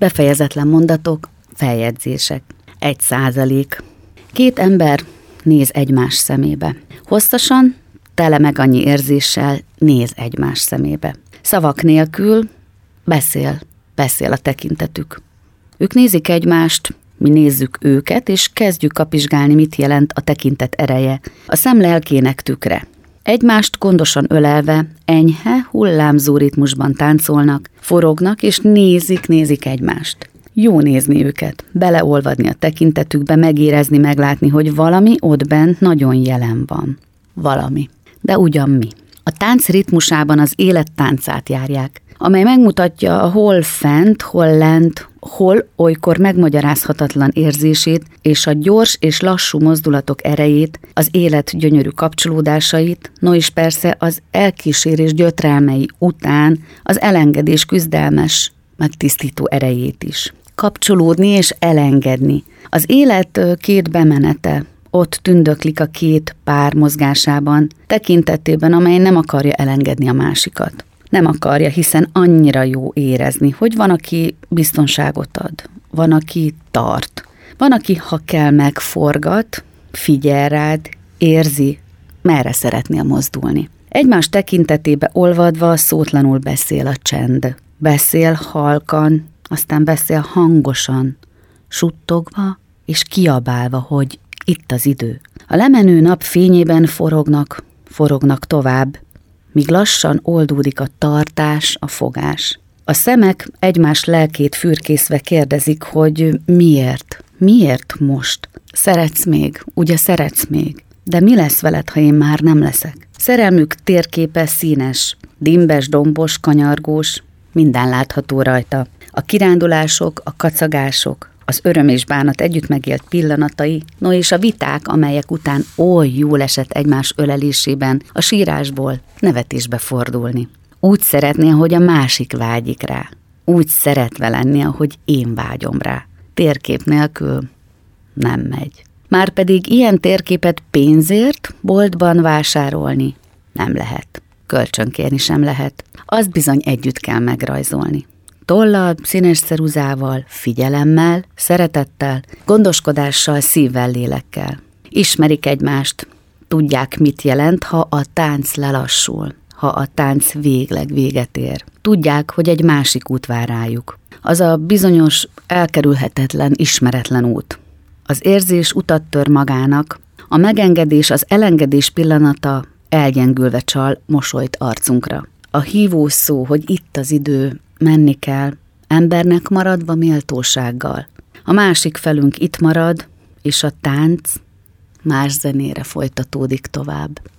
Befejezetlen mondatok, feljegyzések. Egy százalék. Két ember néz egymás szemébe. Hosszasan, tele meg annyi érzéssel néz egymás szemébe. Szavak nélkül beszél, beszél a tekintetük. Ők nézik egymást, mi nézzük őket, és kezdjük kapizsgálni, mit jelent a tekintet ereje. A szem lelkének tükre. Egymást gondosan ölelve, enyhe, hullámzó ritmusban táncolnak, forognak és nézik, nézik egymást. Jó nézni őket, beleolvadni a tekintetükbe, megérezni, meglátni, hogy valami ott bent nagyon jelen van. Valami. De ugyan mi. A tánc ritmusában az élet táncát járják, amely megmutatja hol fent, hol lent, hol olykor megmagyarázhatatlan érzését és a gyors és lassú mozdulatok erejét, az élet gyönyörű kapcsolódásait, no és persze az elkísérés gyötrelmei után az elengedés küzdelmes, megtisztító erejét is. Kapcsolódni és elengedni. Az élet két bemenete, ott tündöklik a két pár mozgásában, tekintetében, amely nem akarja elengedni a másikat nem akarja, hiszen annyira jó érezni, hogy van, aki biztonságot ad, van, aki tart, van, aki, ha kell, megforgat, figyel rád, érzi, merre szeretnél mozdulni. Egymás tekintetébe olvadva szótlanul beszél a csend. Beszél halkan, aztán beszél hangosan, suttogva és kiabálva, hogy itt az idő. A lemenő nap fényében forognak, forognak tovább, míg lassan oldódik a tartás, a fogás. A szemek egymás lelkét fürkészve kérdezik, hogy miért, miért most? Szeretsz még, ugye szeretsz még? De mi lesz veled, ha én már nem leszek? Szerelmük térképe színes, dimbes, dombos, kanyargós, minden látható rajta. A kirándulások, a kacagások, az öröm és bánat együtt megélt pillanatai, no és a viták, amelyek után oly jól esett egymás ölelésében, a sírásból nevetésbe fordulni. Úgy szeretné, hogy a másik vágyik rá. Úgy szeretve lenni, ahogy én vágyom rá. Térkép nélkül nem megy. Márpedig ilyen térképet pénzért boltban vásárolni nem lehet. Kölcsönkérni sem lehet. Azt bizony együtt kell megrajzolni tollal, színes ceruzával, figyelemmel, szeretettel, gondoskodással, szívvel, lélekkel. Ismerik egymást, tudják, mit jelent, ha a tánc lelassul, ha a tánc végleg véget ér. Tudják, hogy egy másik út vár rájuk. Az a bizonyos, elkerülhetetlen, ismeretlen út. Az érzés utat tör magának, a megengedés, az elengedés pillanata elgyengülve csal mosolyt arcunkra. A hívó szó, hogy itt az idő, menni kell, embernek maradva méltósággal. A másik felünk itt marad, és a tánc más zenére folytatódik tovább.